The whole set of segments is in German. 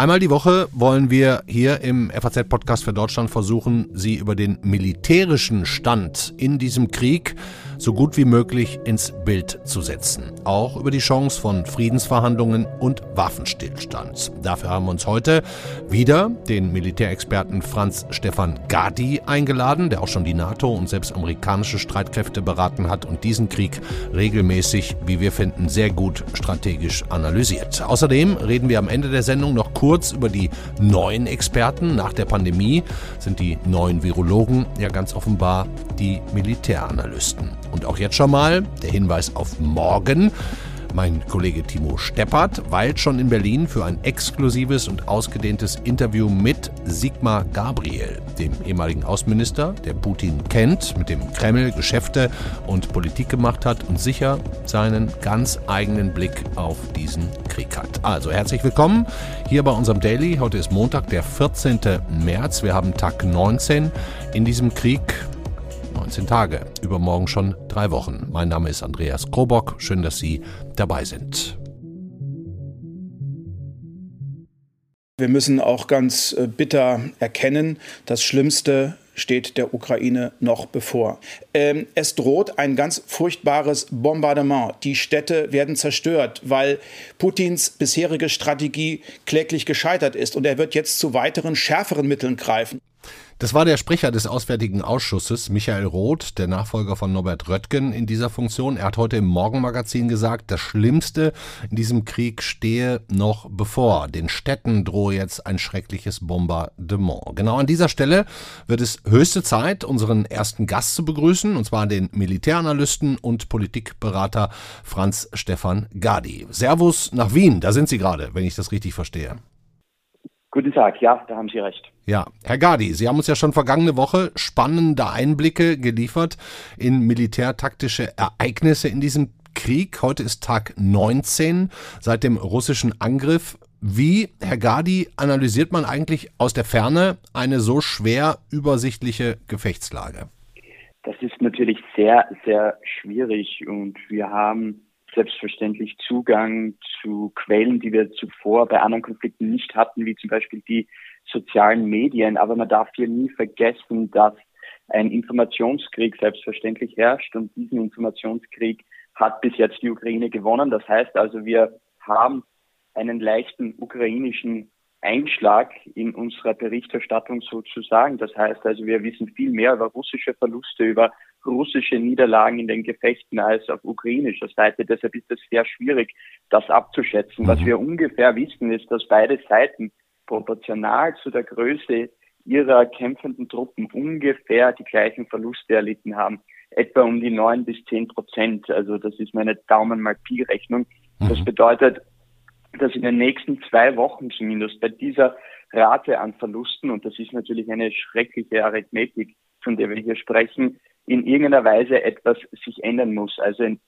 Einmal die Woche wollen wir hier im FAZ-Podcast für Deutschland versuchen, Sie über den militärischen Stand in diesem Krieg so gut wie möglich ins Bild zu setzen. Auch über die Chance von Friedensverhandlungen und Waffenstillstand. Dafür haben wir uns heute wieder den Militärexperten Franz Stefan Gadi eingeladen, der auch schon die NATO und selbst amerikanische Streitkräfte beraten hat und diesen Krieg regelmäßig, wie wir finden, sehr gut strategisch analysiert. Außerdem reden wir am Ende der Sendung noch kurz über die neuen Experten. Nach der Pandemie sind die neuen Virologen ja ganz offenbar die Militäranalysten. Und auch jetzt schon mal der Hinweis auf morgen. Mein Kollege Timo Steppert weilt schon in Berlin für ein exklusives und ausgedehntes Interview mit Sigmar Gabriel, dem ehemaligen Außenminister, der Putin kennt, mit dem Kreml Geschäfte und Politik gemacht hat und sicher seinen ganz eigenen Blick auf diesen Krieg hat. Also herzlich willkommen hier bei unserem Daily. Heute ist Montag, der 14. März. Wir haben Tag 19 in diesem Krieg. 19 Tage, übermorgen schon drei Wochen. Mein Name ist Andreas Krobock, schön, dass Sie dabei sind. Wir müssen auch ganz äh, bitter erkennen, das Schlimmste steht der Ukraine noch bevor. Ähm, es droht ein ganz furchtbares Bombardement. Die Städte werden zerstört, weil Putins bisherige Strategie kläglich gescheitert ist und er wird jetzt zu weiteren schärferen Mitteln greifen. Das war der Sprecher des Auswärtigen Ausschusses, Michael Roth, der Nachfolger von Norbert Röttgen in dieser Funktion. Er hat heute im Morgenmagazin gesagt, das Schlimmste in diesem Krieg stehe noch bevor. Den Städten drohe jetzt ein schreckliches Bombardement. Genau an dieser Stelle wird es höchste Zeit, unseren ersten Gast zu begrüßen, und zwar den Militäranalysten und Politikberater Franz Stefan Gadi. Servus nach Wien, da sind Sie gerade, wenn ich das richtig verstehe. Guten Tag, ja, da haben Sie recht. Ja, Herr Gadi, Sie haben uns ja schon vergangene Woche spannende Einblicke geliefert in militärtaktische Ereignisse in diesem Krieg. Heute ist Tag 19 seit dem russischen Angriff. Wie, Herr Gadi, analysiert man eigentlich aus der Ferne eine so schwer übersichtliche Gefechtslage? Das ist natürlich sehr, sehr schwierig und wir haben selbstverständlich Zugang zu Quellen, die wir zuvor bei anderen Konflikten nicht hatten, wie zum Beispiel die sozialen Medien. Aber man darf hier nie vergessen, dass ein Informationskrieg selbstverständlich herrscht und diesen Informationskrieg hat bis jetzt die Ukraine gewonnen. Das heißt also, wir haben einen leichten ukrainischen Einschlag in unserer Berichterstattung sozusagen. Das heißt also, wir wissen viel mehr über russische Verluste, über russische Niederlagen in den Gefechten als auf ukrainischer Seite. Deshalb ist es sehr schwierig, das abzuschätzen. Was mhm. wir ungefähr wissen, ist, dass beide Seiten proportional zu der Größe ihrer kämpfenden Truppen ungefähr die gleichen Verluste erlitten haben. Etwa um die neun bis zehn Prozent. Also das ist meine Daumen mal Pi-Rechnung. Das mhm. bedeutet, dass in den nächsten zwei Wochen zumindest bei dieser Rate an Verlusten, und das ist natürlich eine schreckliche Arithmetik, von der wir hier sprechen, in irgendeiner Weise etwas sich ändern muss. Also in,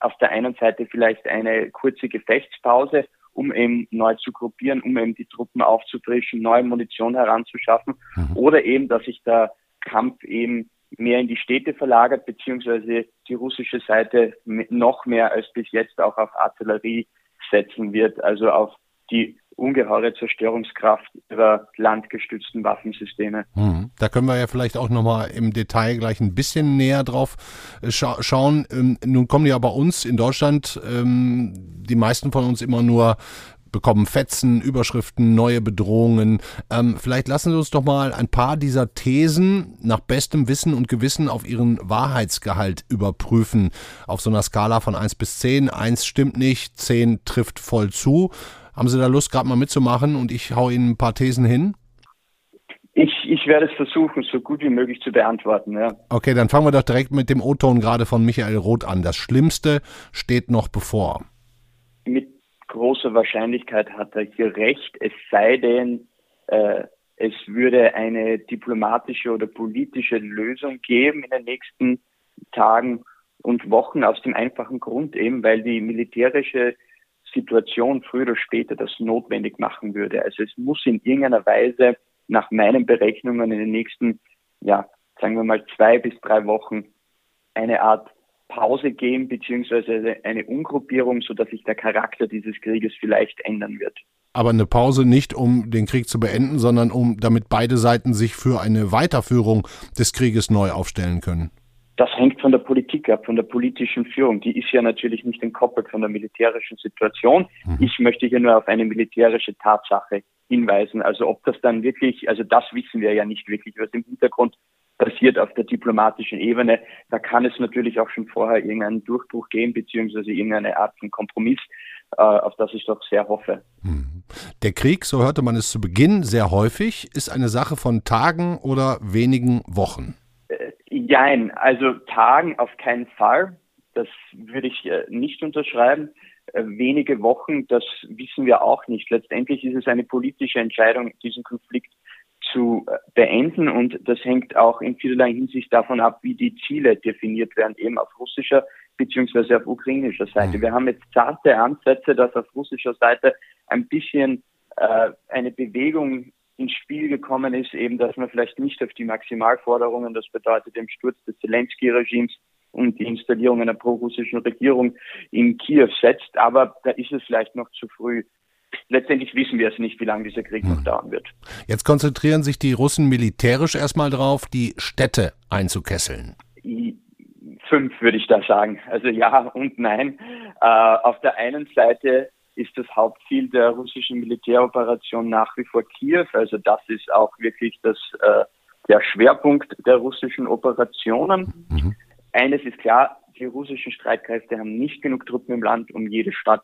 auf der einen Seite vielleicht eine kurze Gefechtspause, um eben neu zu gruppieren, um eben die Truppen aufzufrischen, neue Munition heranzuschaffen, mhm. oder eben, dass sich der Kampf eben mehr in die Städte verlagert, beziehungsweise die russische Seite noch mehr als bis jetzt auch auf Artillerie setzen wird, also auf die ungeheure Zerstörungskraft ihrer landgestützten Waffensysteme. Hm. Da können wir ja vielleicht auch nochmal im Detail gleich ein bisschen näher drauf äh, scha schauen. Ähm, nun kommen ja bei uns in Deutschland ähm, die meisten von uns immer nur bekommen Fetzen, Überschriften, neue Bedrohungen. Ähm, vielleicht lassen Sie uns doch mal ein paar dieser Thesen nach bestem Wissen und Gewissen auf ihren Wahrheitsgehalt überprüfen. Auf so einer Skala von 1 bis 10. 1 stimmt nicht, 10 trifft voll zu. Haben Sie da Lust, gerade mal mitzumachen und ich hau Ihnen ein paar Thesen hin? Ich, ich werde es versuchen, so gut wie möglich zu beantworten, ja. Okay, dann fangen wir doch direkt mit dem O-Ton gerade von Michael Roth an. Das Schlimmste steht noch bevor. Mit großer Wahrscheinlichkeit hat er hier recht, es sei denn, äh, es würde eine diplomatische oder politische Lösung geben in den nächsten Tagen und Wochen aus dem einfachen Grund eben, weil die militärische Situation früher oder später das notwendig machen würde. Also es muss in irgendeiner Weise nach meinen Berechnungen in den nächsten, ja, sagen wir mal zwei bis drei Wochen eine Art Pause geben, beziehungsweise eine Umgruppierung, sodass sich der Charakter dieses Krieges vielleicht ändern wird. Aber eine Pause nicht, um den Krieg zu beenden, sondern um damit beide Seiten sich für eine Weiterführung des Krieges neu aufstellen können. Das hängt von der Politik ab, von der politischen Führung. Die ist ja natürlich nicht entkoppelt von der militärischen Situation. Mhm. Ich möchte hier nur auf eine militärische Tatsache hinweisen. Also ob das dann wirklich, also das wissen wir ja nicht wirklich, was im Hintergrund passiert auf der diplomatischen Ebene. Da kann es natürlich auch schon vorher irgendeinen Durchbruch geben, beziehungsweise irgendeine Art von Kompromiss, äh, auf das ich doch sehr hoffe. Mhm. Der Krieg, so hörte man es zu Beginn sehr häufig, ist eine Sache von Tagen oder wenigen Wochen. Jein, also Tagen auf keinen Fall. Das würde ich äh, nicht unterschreiben. Äh, wenige Wochen, das wissen wir auch nicht. Letztendlich ist es eine politische Entscheidung, diesen Konflikt zu äh, beenden und das hängt auch in vielerlei Hinsicht davon ab, wie die Ziele definiert werden, eben auf russischer beziehungsweise auf ukrainischer Seite. Mhm. Wir haben jetzt zarte Ansätze, dass auf russischer Seite ein bisschen äh, eine Bewegung ins Spiel gekommen ist, eben, dass man vielleicht nicht auf die Maximalforderungen, das bedeutet den Sturz des Zelensky-Regimes und die Installierung einer pro-russischen Regierung in Kiew setzt, aber da ist es vielleicht noch zu früh letztendlich wissen wir es nicht, wie lange dieser Krieg hm. noch dauern wird. Jetzt konzentrieren sich die Russen militärisch erstmal darauf, die Städte einzukesseln. Fünf würde ich da sagen. Also ja und nein. Äh, auf der einen Seite ist das Hauptziel der russischen Militäroperation nach wie vor Kiew. Also das ist auch wirklich das, äh, der Schwerpunkt der russischen Operationen. Mhm. Eines ist klar, die russischen Streitkräfte haben nicht genug Truppen im Land, um jede Stadt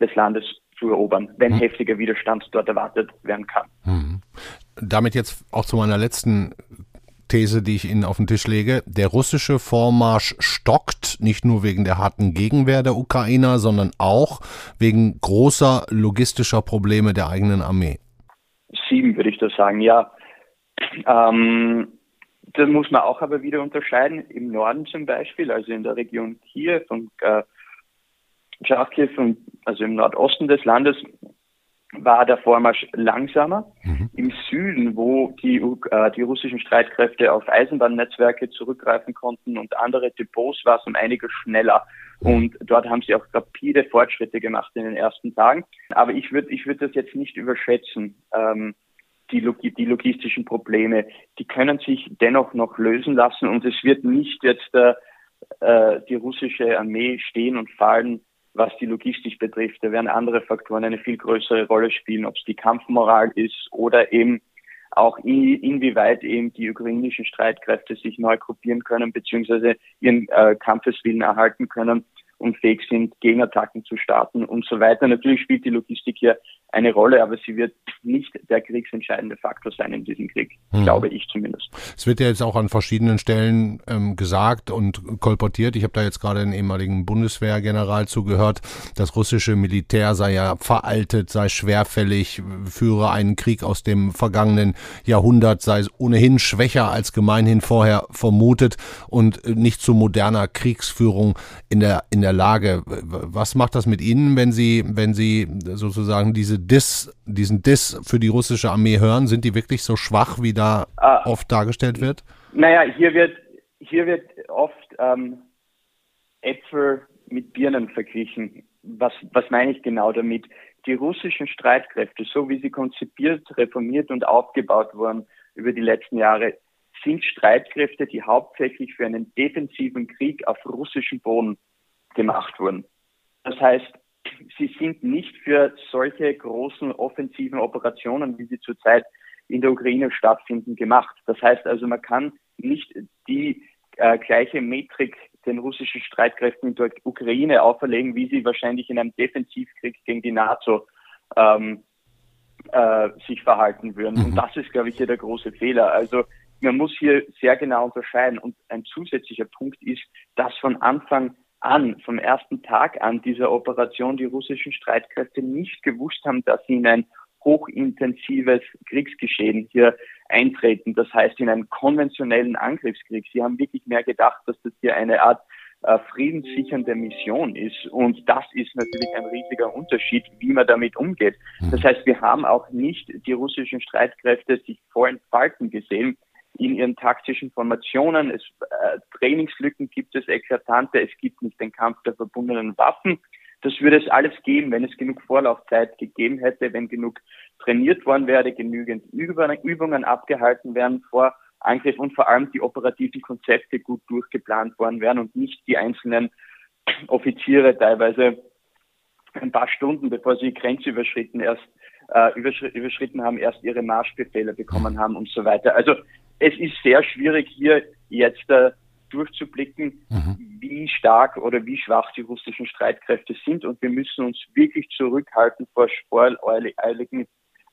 des Landes zu erobern, wenn hm. heftiger Widerstand dort erwartet werden kann. Hm. Damit jetzt auch zu meiner letzten These, die ich Ihnen auf den Tisch lege. Der russische Vormarsch stockt, nicht nur wegen der harten Gegenwehr der Ukrainer, sondern auch wegen großer logistischer Probleme der eigenen Armee. Sieben würde ich da sagen, ja. Ähm, das muss man auch aber wieder unterscheiden. Im Norden zum Beispiel, also in der Region Kiew und äh, Charkiw und also im Nordosten des Landes war der Vormarsch langsamer. Mhm. Im Süden, wo die, äh, die russischen Streitkräfte auf Eisenbahnnetzwerke zurückgreifen konnten und andere Depots, war es um einiges schneller. Mhm. Und dort haben sie auch rapide Fortschritte gemacht in den ersten Tagen. Aber ich würde ich würde das jetzt nicht überschätzen. Ähm, die, die logistischen Probleme, die können sich dennoch noch lösen lassen und es wird nicht jetzt äh, äh die russische Armee stehen und fallen was die Logistik betrifft. Da werden andere Faktoren eine viel größere Rolle spielen, ob es die Kampfmoral ist oder eben auch in, inwieweit eben die ukrainischen Streitkräfte sich neu gruppieren können, beziehungsweise ihren äh, Kampfeswillen erhalten können und fähig sind, Gegenattacken zu starten und so weiter. Natürlich spielt die Logistik hier eine Rolle, aber sie wird nicht der kriegsentscheidende Faktor sein in diesem Krieg, hm. glaube ich zumindest. Es wird ja jetzt auch an verschiedenen Stellen ähm, gesagt und kolportiert. Ich habe da jetzt gerade einen ehemaligen Bundeswehrgeneral zugehört. Das russische Militär sei ja veraltet, sei schwerfällig, führe einen Krieg aus dem vergangenen Jahrhundert, sei ohnehin schwächer als gemeinhin vorher vermutet und nicht zu moderner Kriegsführung in der in der Lage. Was macht das mit Ihnen, wenn Sie wenn Sie sozusagen diese Diss, diesen Diss für die russische Armee hören? Sind die wirklich so schwach, wie da ah, oft dargestellt wird? Naja, hier wird, hier wird oft ähm, Äpfel mit Birnen verglichen. Was, was meine ich genau damit? Die russischen Streitkräfte, so wie sie konzipiert, reformiert und aufgebaut wurden über die letzten Jahre, sind Streitkräfte, die hauptsächlich für einen defensiven Krieg auf russischem Boden gemacht wurden. Das heißt, sie sind nicht für solche großen offensiven Operationen, wie sie zurzeit in der Ukraine stattfinden, gemacht. Das heißt also, man kann nicht die äh, gleiche Metrik den russischen Streitkräften in der Ukraine auferlegen, wie sie wahrscheinlich in einem Defensivkrieg gegen die NATO ähm, äh, sich verhalten würden. Und mhm. das ist, glaube ich, hier der große Fehler. Also man muss hier sehr genau unterscheiden. Und ein zusätzlicher Punkt ist, dass von Anfang an, vom ersten Tag an dieser Operation die russischen Streitkräfte nicht gewusst haben, dass sie in ein hochintensives Kriegsgeschehen hier eintreten. Das heißt, in einen konventionellen Angriffskrieg. Sie haben wirklich mehr gedacht, dass das hier eine Art äh, friedenssichernde Mission ist. Und das ist natürlich ein riesiger Unterschied, wie man damit umgeht. Das heißt, wir haben auch nicht die russischen Streitkräfte sich vor entfalten gesehen in ihren taktischen Formationen. Es, äh, Trainingslücken gibt es eklatante. Es gibt nicht den Kampf der verbundenen Waffen. Das würde es alles geben, wenn es genug Vorlaufzeit gegeben hätte, wenn genug trainiert worden wäre, genügend Übungen abgehalten werden vor Angriff und vor allem die operativen Konzepte gut durchgeplant worden wären und nicht die einzelnen Offiziere teilweise ein paar Stunden, bevor sie Grenze überschritten, erst äh, überschritten haben, erst ihre Marschbefehle bekommen haben und so weiter. Also es ist sehr schwierig hier jetzt äh, durchzublicken, mhm. wie stark oder wie schwach die russischen Streitkräfte sind und wir müssen uns wirklich zurückhalten vor sporeiligen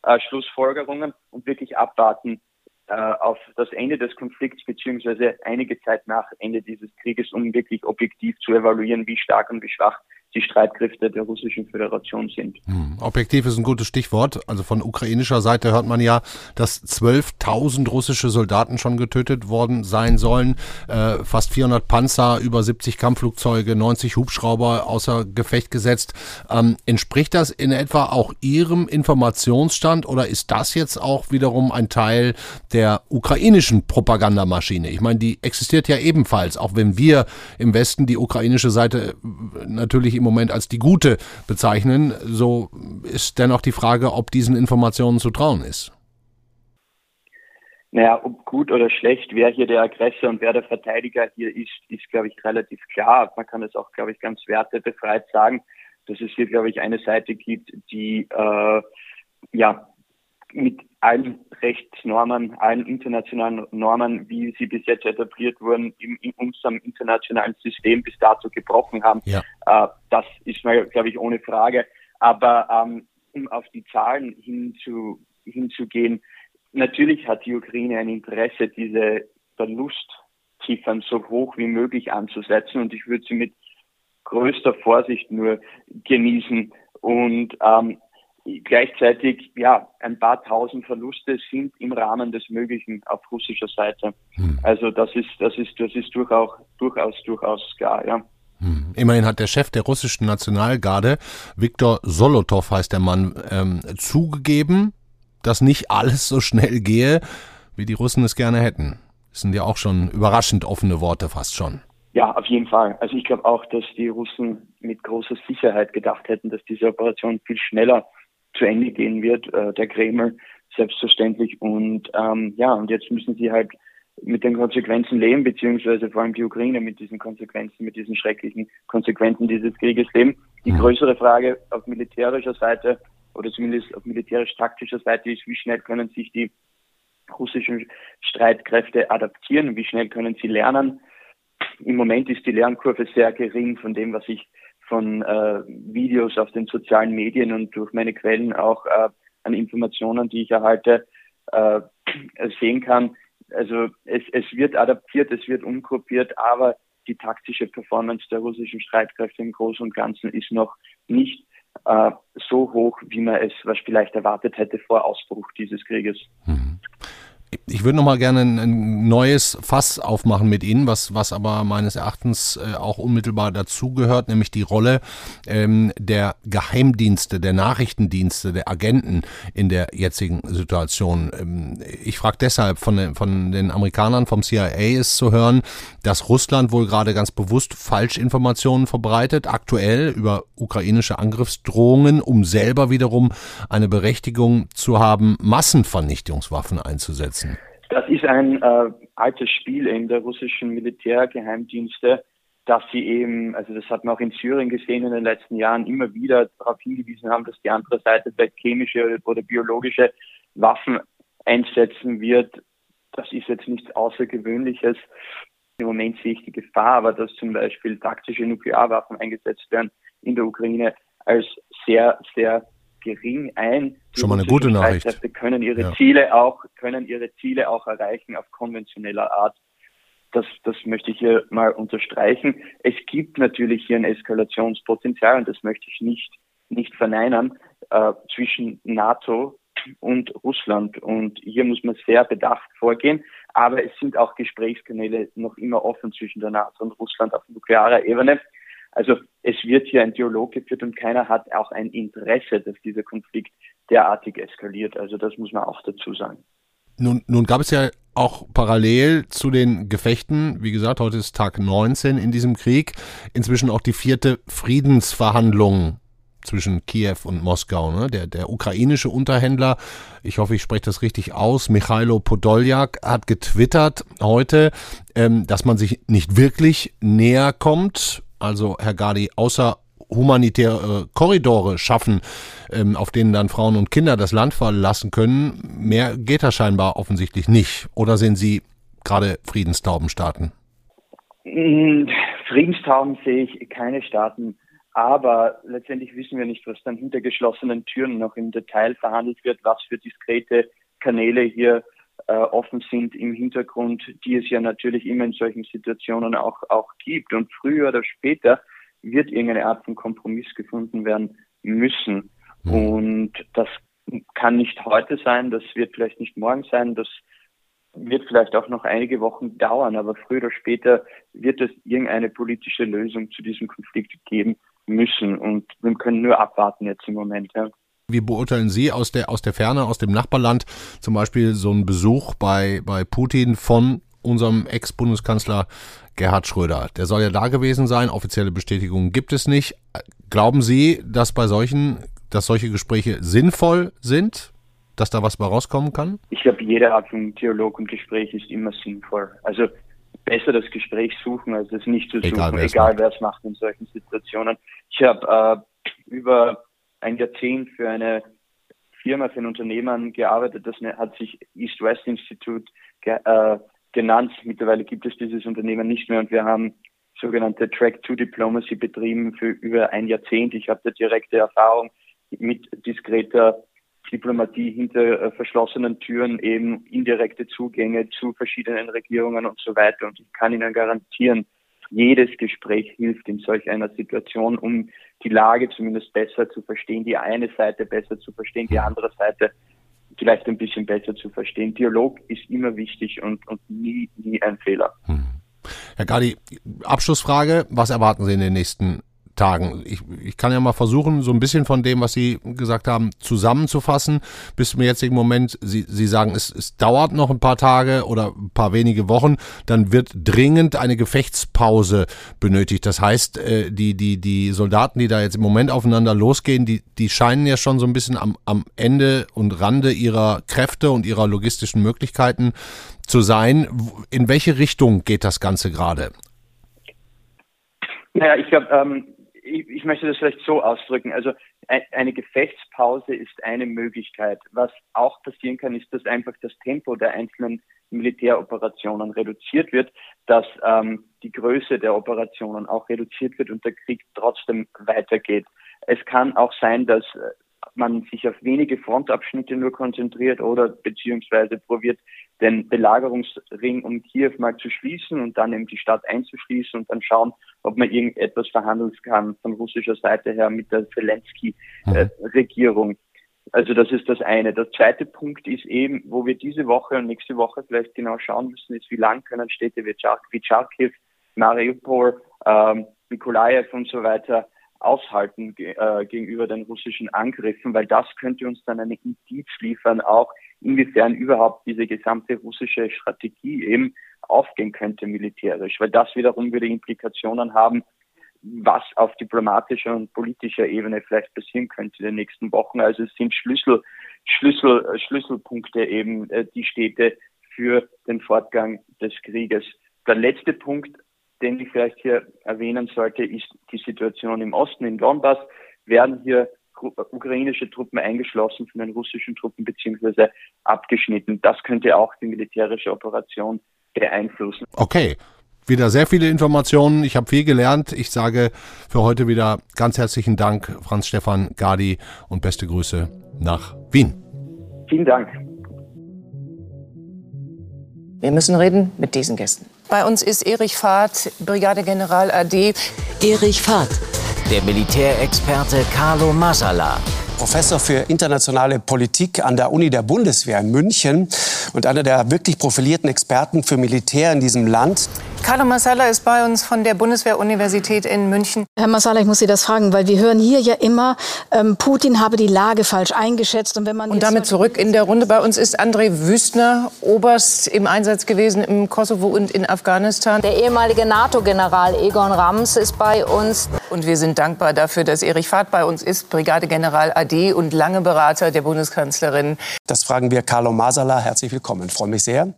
äh, Schlussfolgerungen und wirklich abwarten, äh, auf das Ende des Konflikts beziehungsweise einige Zeit nach Ende dieses Krieges, um wirklich objektiv zu evaluieren, wie stark und wie schwach die Streitkräfte der Russischen Föderation sind. Hm. Objektiv ist ein gutes Stichwort. Also von ukrainischer Seite hört man ja, dass 12.000 russische Soldaten schon getötet worden sein sollen, äh, fast 400 Panzer, über 70 Kampfflugzeuge, 90 Hubschrauber außer Gefecht gesetzt. Ähm, entspricht das in etwa auch Ihrem Informationsstand oder ist das jetzt auch wiederum ein Teil der ukrainischen Propagandamaschine? Ich meine, die existiert ja ebenfalls, auch wenn wir im Westen die ukrainische Seite natürlich im Moment als die gute bezeichnen, so ist dennoch die Frage, ob diesen Informationen zu trauen ist. Naja, ob gut oder schlecht, wer hier der Aggressor und wer der Verteidiger hier ist, ist, glaube ich, relativ klar. Man kann es auch, glaube ich, ganz wertebefreit sagen, dass es hier, glaube ich, eine Seite gibt, die äh, ja mit allen Rechtsnormen, allen internationalen Normen, wie sie bis jetzt etabliert wurden, in, in unserem internationalen System bis dato gebrochen haben. Ja. Äh, das ist mal, glaube ich, ohne Frage. Aber ähm, um auf die Zahlen hinzu, hinzugehen, natürlich hat die Ukraine ein Interesse, diese Verlustziffern so hoch wie möglich anzusetzen. Und ich würde sie mit größter Vorsicht nur genießen. Und ähm, Gleichzeitig, ja, ein paar tausend Verluste sind im Rahmen des Möglichen auf russischer Seite. Hm. Also das ist, das ist, das ist durchaus, durchaus, durchaus klar, ja. Hm. Immerhin hat der Chef der russischen Nationalgarde, Viktor Solotow heißt der Mann, ähm, zugegeben, dass nicht alles so schnell gehe, wie die Russen es gerne hätten. Das sind ja auch schon überraschend offene Worte fast schon. Ja, auf jeden Fall. Also ich glaube auch, dass die Russen mit großer Sicherheit gedacht hätten, dass diese Operation viel schneller zu Ende gehen wird, äh, der Kreml selbstverständlich. Und ähm, ja, und jetzt müssen sie halt mit den Konsequenzen leben, beziehungsweise vor allem die Ukraine mit diesen Konsequenzen, mit diesen schrecklichen Konsequenzen dieses Krieges leben. Die mhm. größere Frage auf militärischer Seite oder zumindest auf militärisch-taktischer Seite ist, wie schnell können sich die russischen Streitkräfte adaptieren, wie schnell können sie lernen. Im Moment ist die Lernkurve sehr gering von dem, was ich von äh, Videos auf den sozialen Medien und durch meine Quellen auch äh, an Informationen, die ich erhalte, äh, sehen kann. Also es, es wird adaptiert, es wird umgruppiert, aber die taktische Performance der russischen Streitkräfte im Großen und Ganzen ist noch nicht äh, so hoch, wie man es was vielleicht erwartet hätte vor Ausbruch dieses Krieges. Mhm. Ich würde noch mal gerne ein neues Fass aufmachen mit Ihnen, was, was aber meines Erachtens äh, auch unmittelbar dazugehört, nämlich die Rolle ähm, der Geheimdienste, der Nachrichtendienste, der Agenten in der jetzigen Situation. Ähm, ich frage deshalb, von, den, von den Amerikanern, vom CIA ist zu hören, dass Russland wohl gerade ganz bewusst Falschinformationen verbreitet, aktuell über ukrainische Angriffsdrohungen, um selber wiederum eine Berechtigung zu haben, Massenvernichtungswaffen einzusetzen. Das ist ein äh, altes Spiel in der russischen Militärgeheimdienste, dass sie eben, also das hat man auch in Syrien gesehen in den letzten Jahren, immer wieder darauf hingewiesen haben, dass die andere Seite vielleicht chemische oder biologische Waffen einsetzen wird. Das ist jetzt nichts Außergewöhnliches. Im Moment sehe ich die Gefahr, aber dass zum Beispiel taktische Nuklearwaffen eingesetzt werden in der Ukraine als sehr, sehr gering ein. Schon mal eine gute Nachricht. können ihre ja. Ziele auch, können ihre Ziele auch erreichen auf konventioneller Art. Das, das möchte ich hier mal unterstreichen. Es gibt natürlich hier ein Eskalationspotenzial und das möchte ich nicht, nicht verneinen, äh, zwischen NATO und Russland. Und hier muss man sehr bedacht vorgehen. Aber es sind auch Gesprächskanäle noch immer offen zwischen der NATO und Russland auf nuklearer Ebene. Also es wird hier ein Dialog geführt und keiner hat auch ein Interesse, dass dieser Konflikt derartig eskaliert. Also das muss man auch dazu sagen. Nun, nun gab es ja auch parallel zu den Gefechten, wie gesagt, heute ist Tag 19 in diesem Krieg, inzwischen auch die vierte Friedensverhandlung zwischen Kiew und Moskau. Ne? Der, der ukrainische Unterhändler, ich hoffe, ich spreche das richtig aus, Michailo Podoljak, hat getwittert heute, ähm, dass man sich nicht wirklich näher kommt. Also, Herr Gadi, außer humanitäre Korridore schaffen, ähm, auf denen dann Frauen und Kinder das Land verlassen können. Mehr geht da scheinbar offensichtlich nicht. Oder sind Sie gerade Friedenstaubenstaaten? Hm, Friedenstauben sehe ich keine Staaten. Aber letztendlich wissen wir nicht, was dann hinter geschlossenen Türen noch im Detail verhandelt wird, was für diskrete Kanäle hier äh, offen sind im Hintergrund, die es ja natürlich immer in solchen Situationen auch, auch gibt. Und früher oder später wird irgendeine Art von Kompromiss gefunden werden müssen. Mhm. Und das kann nicht heute sein, das wird vielleicht nicht morgen sein, das wird vielleicht auch noch einige Wochen dauern, aber früher oder später wird es irgendeine politische Lösung zu diesem Konflikt geben, müssen. Und wir können nur abwarten jetzt im Moment. Ja. Wie beurteilen Sie aus der, aus der Ferne, aus dem Nachbarland zum Beispiel so einen Besuch bei, bei Putin von unserem Ex-Bundeskanzler Gerhard Schröder? Der soll ja da gewesen sein, offizielle Bestätigungen gibt es nicht. Glauben Sie, dass bei solchen, dass solche Gespräche sinnvoll sind? Dass da was bei rauskommen kann? Ich glaube, jede Art von Dialog und Gespräch ist immer sinnvoll. Also besser das Gespräch suchen, als es nicht zu suchen, egal, wer es macht in solchen Situationen. Ich habe äh, über ein Jahrzehnt für eine Firma, für ein Unternehmen gearbeitet, das ne, hat sich East-West Institute ge äh, genannt. Mittlerweile gibt es dieses Unternehmen nicht mehr und wir haben sogenannte Track-to-Diplomacy betrieben für über ein Jahrzehnt. Ich habe da direkte Erfahrung mit diskreter Diplomatie hinter äh, verschlossenen Türen eben indirekte Zugänge zu verschiedenen Regierungen und so weiter. Und ich kann Ihnen garantieren, jedes Gespräch hilft in solch einer Situation, um die Lage zumindest besser zu verstehen, die eine Seite besser zu verstehen, die andere Seite vielleicht ein bisschen besser zu verstehen. Dialog ist immer wichtig und, und nie, nie ein Fehler. Hm. Herr Gadi, Abschlussfrage. Was erwarten Sie in den nächsten Tagen. Ich, ich kann ja mal versuchen, so ein bisschen von dem, was Sie gesagt haben, zusammenzufassen. Bis zum jetzigen Moment, Sie, Sie sagen, es, es dauert noch ein paar Tage oder ein paar wenige Wochen, dann wird dringend eine Gefechtspause benötigt. Das heißt, äh, die, die, die Soldaten, die da jetzt im Moment aufeinander losgehen, die, die scheinen ja schon so ein bisschen am, am Ende und Rande ihrer Kräfte und ihrer logistischen Möglichkeiten zu sein. In welche Richtung geht das Ganze gerade? Naja, ich glaube, ähm, ich, ich möchte das vielleicht so ausdrücken. Also eine Gefechtspause ist eine Möglichkeit. Was auch passieren kann, ist, dass einfach das Tempo der einzelnen Militäroperationen reduziert wird, dass ähm, die Größe der Operationen auch reduziert wird und der Krieg trotzdem weitergeht. Es kann auch sein, dass äh, man sich auf wenige Frontabschnitte nur konzentriert oder beziehungsweise probiert, den Belagerungsring um Kiew mal zu schließen und dann eben die Stadt einzuschließen und dann schauen, ob man irgendetwas verhandeln kann von russischer Seite her mit der Zelensky-Regierung. Mhm. Also das ist das eine. Der zweite Punkt ist eben, wo wir diese Woche und nächste Woche vielleicht genau schauen müssen, ist, wie lang können Städte wie Charkiw, Mariupol, ähm, Nikolaev und so weiter aushalten äh, gegenüber den russischen Angriffen, weil das könnte uns dann eine Indiz liefern, auch inwiefern überhaupt diese gesamte russische Strategie eben aufgehen könnte militärisch, weil das wiederum würde Implikationen haben, was auf diplomatischer und politischer Ebene vielleicht passieren könnte in den nächsten Wochen. Also es sind Schlüssel, Schlüssel, Schlüsselpunkte eben äh, die Städte für den Fortgang des Krieges. Der letzte Punkt, den ich vielleicht hier erwähnen sollte, ist die Situation im Osten, in Donbass. Werden hier ukrainische Truppen eingeschlossen von den russischen Truppen beziehungsweise abgeschnitten. Das könnte auch die militärische Operation beeinflussen. Okay. Wieder sehr viele Informationen. Ich habe viel gelernt. Ich sage für heute wieder ganz herzlichen Dank, Franz Stefan Gadi, und beste Grüße nach Wien. Vielen Dank. Wir müssen reden mit diesen Gästen. Bei uns ist Erich Fahrt, Brigadegeneral AD. Erich Fahrt, der Militärexperte Carlo Masala. Professor für internationale Politik an der Uni der Bundeswehr in München und einer der wirklich profilierten Experten für Militär in diesem Land. Carlo Massala ist bei uns von der Bundeswehr-Universität in München. Herr Massala, ich muss Sie das fragen, weil wir hören hier ja immer, ähm, Putin habe die Lage falsch eingeschätzt. Und, wenn man und damit zurück in der Runde. Bei uns ist André Wüstner, Oberst im Einsatz gewesen im Kosovo und in Afghanistan. Der ehemalige NATO-General Egon Rams ist bei uns. Und wir sind dankbar dafür, dass Erich Fahrt bei uns ist, Brigadegeneral AD und lange Berater der Bundeskanzlerin. Das fragen wir Carlo Masala. Herzlich willkommen. Ich freue mich sehr.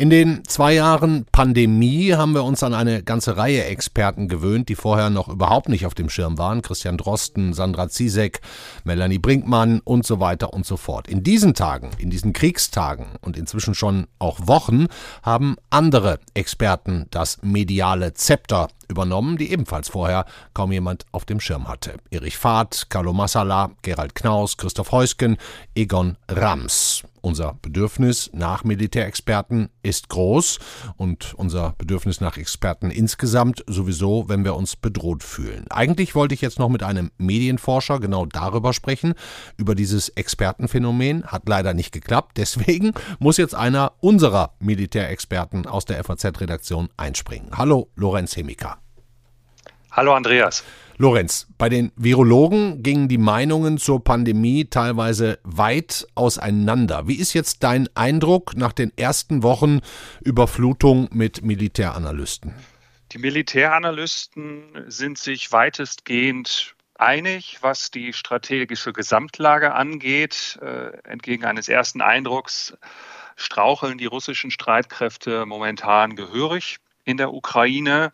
In den zwei Jahren Pandemie haben wir uns an eine ganze Reihe Experten gewöhnt, die vorher noch überhaupt nicht auf dem Schirm waren. Christian Drosten, Sandra Zizek, Melanie Brinkmann und so weiter und so fort. In diesen Tagen, in diesen Kriegstagen und inzwischen schon auch Wochen haben andere Experten das mediale Zepter übernommen, die ebenfalls vorher kaum jemand auf dem Schirm hatte. Erich Fahrt, Carlo Massala, Gerald Knaus, Christoph Heusken, Egon Rams. Unser Bedürfnis nach Militärexperten ist groß und unser Bedürfnis nach Experten insgesamt sowieso, wenn wir uns bedroht fühlen. Eigentlich wollte ich jetzt noch mit einem Medienforscher genau darüber sprechen, über dieses Expertenphänomen, hat leider nicht geklappt. Deswegen muss jetzt einer unserer Militärexperten aus der FAZ-Redaktion einspringen. Hallo, Lorenz Hemika. Hallo, Andreas. Lorenz, bei den Virologen gingen die Meinungen zur Pandemie teilweise weit auseinander. Wie ist jetzt dein Eindruck nach den ersten Wochen Überflutung mit Militäranalysten? Die Militäranalysten sind sich weitestgehend einig, was die strategische Gesamtlage angeht. Äh, entgegen eines ersten Eindrucks straucheln die russischen Streitkräfte momentan gehörig in der Ukraine.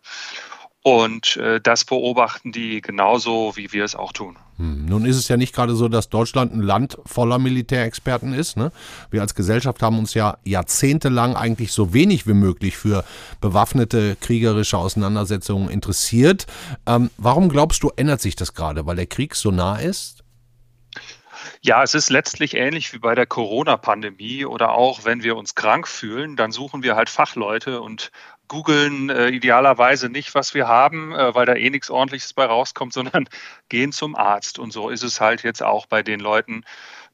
Und äh, das beobachten die genauso, wie wir es auch tun. Hm. Nun ist es ja nicht gerade so, dass Deutschland ein Land voller Militärexperten ist. Ne? Wir als Gesellschaft haben uns ja jahrzehntelang eigentlich so wenig wie möglich für bewaffnete kriegerische Auseinandersetzungen interessiert. Ähm, warum glaubst du, ändert sich das gerade? Weil der Krieg so nah ist? Ja, es ist letztlich ähnlich wie bei der Corona-Pandemie oder auch wenn wir uns krank fühlen, dann suchen wir halt Fachleute und googeln äh, idealerweise nicht, was wir haben, äh, weil da eh nichts Ordentliches bei rauskommt, sondern gehen zum Arzt. Und so ist es halt jetzt auch bei den Leuten,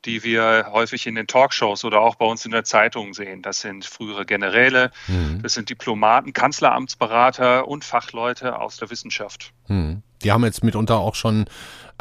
die wir häufig in den Talkshows oder auch bei uns in der Zeitung sehen. Das sind frühere Generäle, mhm. das sind Diplomaten, Kanzleramtsberater und Fachleute aus der Wissenschaft. Mhm. Die haben jetzt mitunter auch schon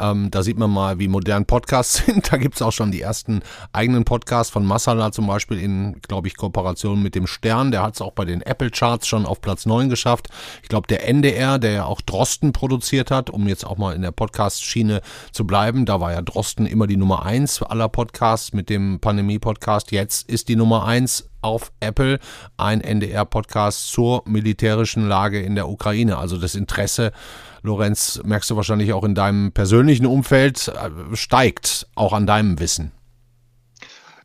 ähm, da sieht man mal, wie modern Podcasts sind. Da gibt es auch schon die ersten eigenen Podcasts von Masala zum Beispiel in, glaube ich, Kooperation mit dem Stern. Der hat es auch bei den Apple Charts schon auf Platz 9 geschafft. Ich glaube, der NDR, der ja auch Drosten produziert hat, um jetzt auch mal in der Podcast-Schiene zu bleiben, da war ja Drosten immer die Nummer 1 aller Podcasts mit dem Pandemie-Podcast. Jetzt ist die Nummer 1 auf Apple ein NDR-Podcast zur militärischen Lage in der Ukraine. Also das Interesse, Lorenz, merkst du wahrscheinlich auch in deinem persönlichen Umfeld, äh, steigt auch an deinem Wissen.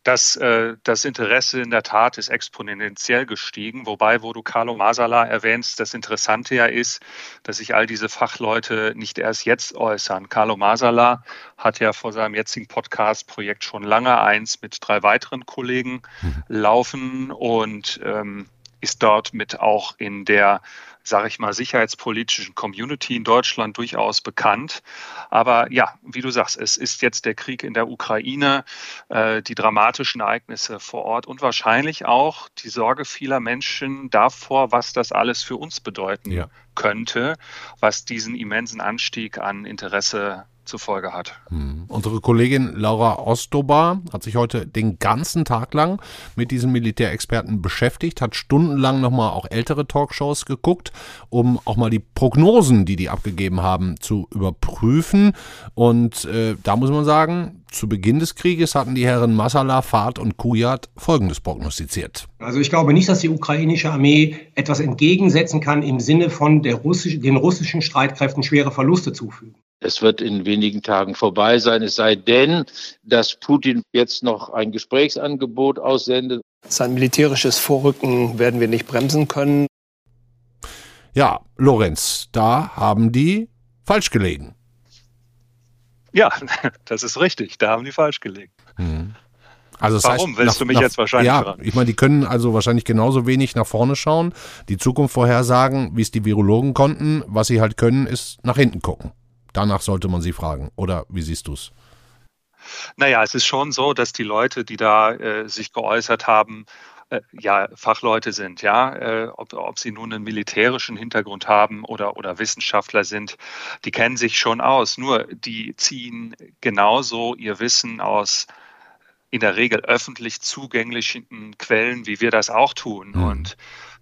Das, äh, das Interesse in der Tat ist exponentiell gestiegen. Wobei, wo du Carlo Masala erwähnst, das Interessante ja ist, dass sich all diese Fachleute nicht erst jetzt äußern. Carlo Masala hat ja vor seinem jetzigen Podcast-Projekt schon lange eins mit drei weiteren Kollegen mhm. laufen und ähm, ist dort mit auch in der sage ich mal, sicherheitspolitischen Community in Deutschland durchaus bekannt. Aber ja, wie du sagst, es ist jetzt der Krieg in der Ukraine, äh, die dramatischen Ereignisse vor Ort und wahrscheinlich auch die Sorge vieler Menschen davor, was das alles für uns bedeuten ja. könnte, was diesen immensen Anstieg an Interesse zur Folge hat. Hm. Unsere Kollegin Laura Ostobar hat sich heute den ganzen Tag lang mit diesen Militärexperten beschäftigt, hat stundenlang nochmal auch ältere Talkshows geguckt, um auch mal die Prognosen, die die abgegeben haben, zu überprüfen. Und äh, da muss man sagen, zu Beginn des Krieges hatten die Herren Masala, Fahrt und Kujat Folgendes prognostiziert. Also ich glaube nicht, dass die ukrainische Armee etwas entgegensetzen kann im Sinne von der Russisch, den russischen Streitkräften schwere Verluste zufügen. Es wird in wenigen Tagen vorbei sein, es sei denn, dass Putin jetzt noch ein Gesprächsangebot aussendet. Sein militärisches Vorrücken werden wir nicht bremsen können. Ja, Lorenz, da haben die falsch gelegen. Ja, das ist richtig, da haben die falsch gelegen. Mhm. Also Warum heißt, willst nach, du mich nach, jetzt wahrscheinlich Ja, fragen? ich meine, die können also wahrscheinlich genauso wenig nach vorne schauen, die Zukunft vorhersagen, wie es die Virologen konnten. Was sie halt können, ist nach hinten gucken. Danach sollte man sie fragen. Oder wie siehst du es? Naja, es ist schon so, dass die Leute, die da äh, sich geäußert haben, äh, ja Fachleute sind, ja, äh, ob, ob sie nun einen militärischen Hintergrund haben oder, oder Wissenschaftler sind, die kennen sich schon aus. Nur die ziehen genauso ihr Wissen aus in der Regel öffentlich zugänglichen Quellen, wie wir das auch tun. Mhm. Und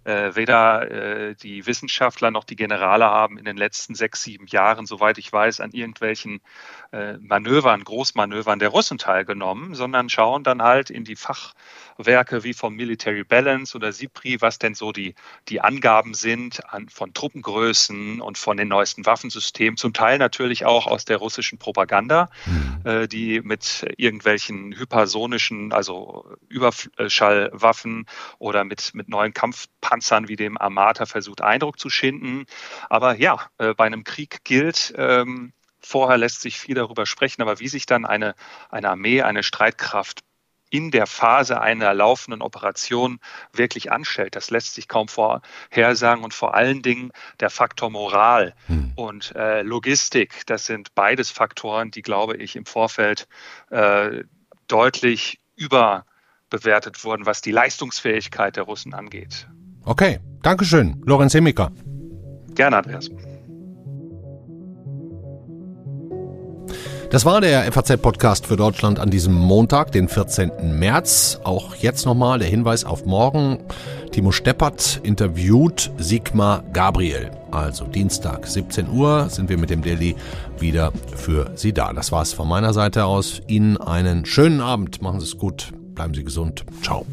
äh, weder äh, die Wissenschaftler noch die Generale haben in den letzten sechs, sieben Jahren, soweit ich weiß, an irgendwelchen äh, Manövern, Großmanövern der Russen teilgenommen, sondern schauen dann halt in die Fachwerke wie vom Military Balance oder SIPRI, was denn so die, die Angaben sind an, von Truppengrößen und von den neuesten Waffensystemen, zum Teil natürlich auch aus der russischen Propaganda, mhm. äh, die mit irgendwelchen hypersonischen, also Überschallwaffen oder mit, mit neuen Kampfpanzern wie dem Armata versucht, Eindruck zu schinden. Aber ja, äh, bei einem Krieg gilt, ähm, Vorher lässt sich viel darüber sprechen, aber wie sich dann eine, eine Armee, eine Streitkraft in der Phase einer laufenden Operation wirklich anstellt. Das lässt sich kaum vorhersagen und vor allen Dingen der Faktor Moral hm. und äh, Logistik, das sind beides Faktoren, die, glaube ich, im Vorfeld äh, deutlich überbewertet wurden, was die Leistungsfähigkeit der Russen angeht. Okay, Dankeschön, Lorenz Hemiker. Gerne, Andreas. Das war der FAZ-Podcast für Deutschland an diesem Montag, den 14. März. Auch jetzt nochmal der Hinweis auf morgen. Timo Steppert interviewt Sigmar Gabriel. Also Dienstag, 17 Uhr, sind wir mit dem Daily wieder für Sie da. Das war's von meiner Seite aus. Ihnen einen schönen Abend. Machen Sie es gut. Bleiben Sie gesund. Ciao.